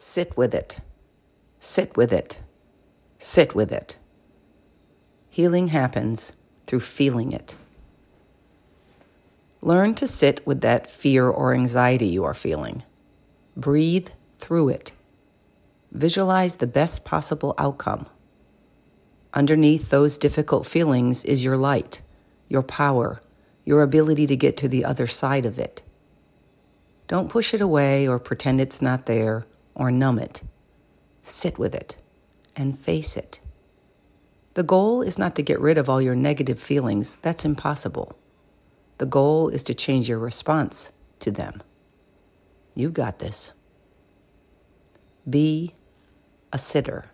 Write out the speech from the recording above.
Sit with it. Sit with it. Sit with it. Healing happens through feeling it. Learn to sit with that fear or anxiety you are feeling. Breathe through it. Visualize the best possible outcome. Underneath those difficult feelings is your light, your power, your ability to get to the other side of it. Don't push it away or pretend it's not there or numb it. Sit with it and face it. The goal is not to get rid of all your negative feelings, that's impossible. The goal is to change your response to them. You got this. Be a sitter.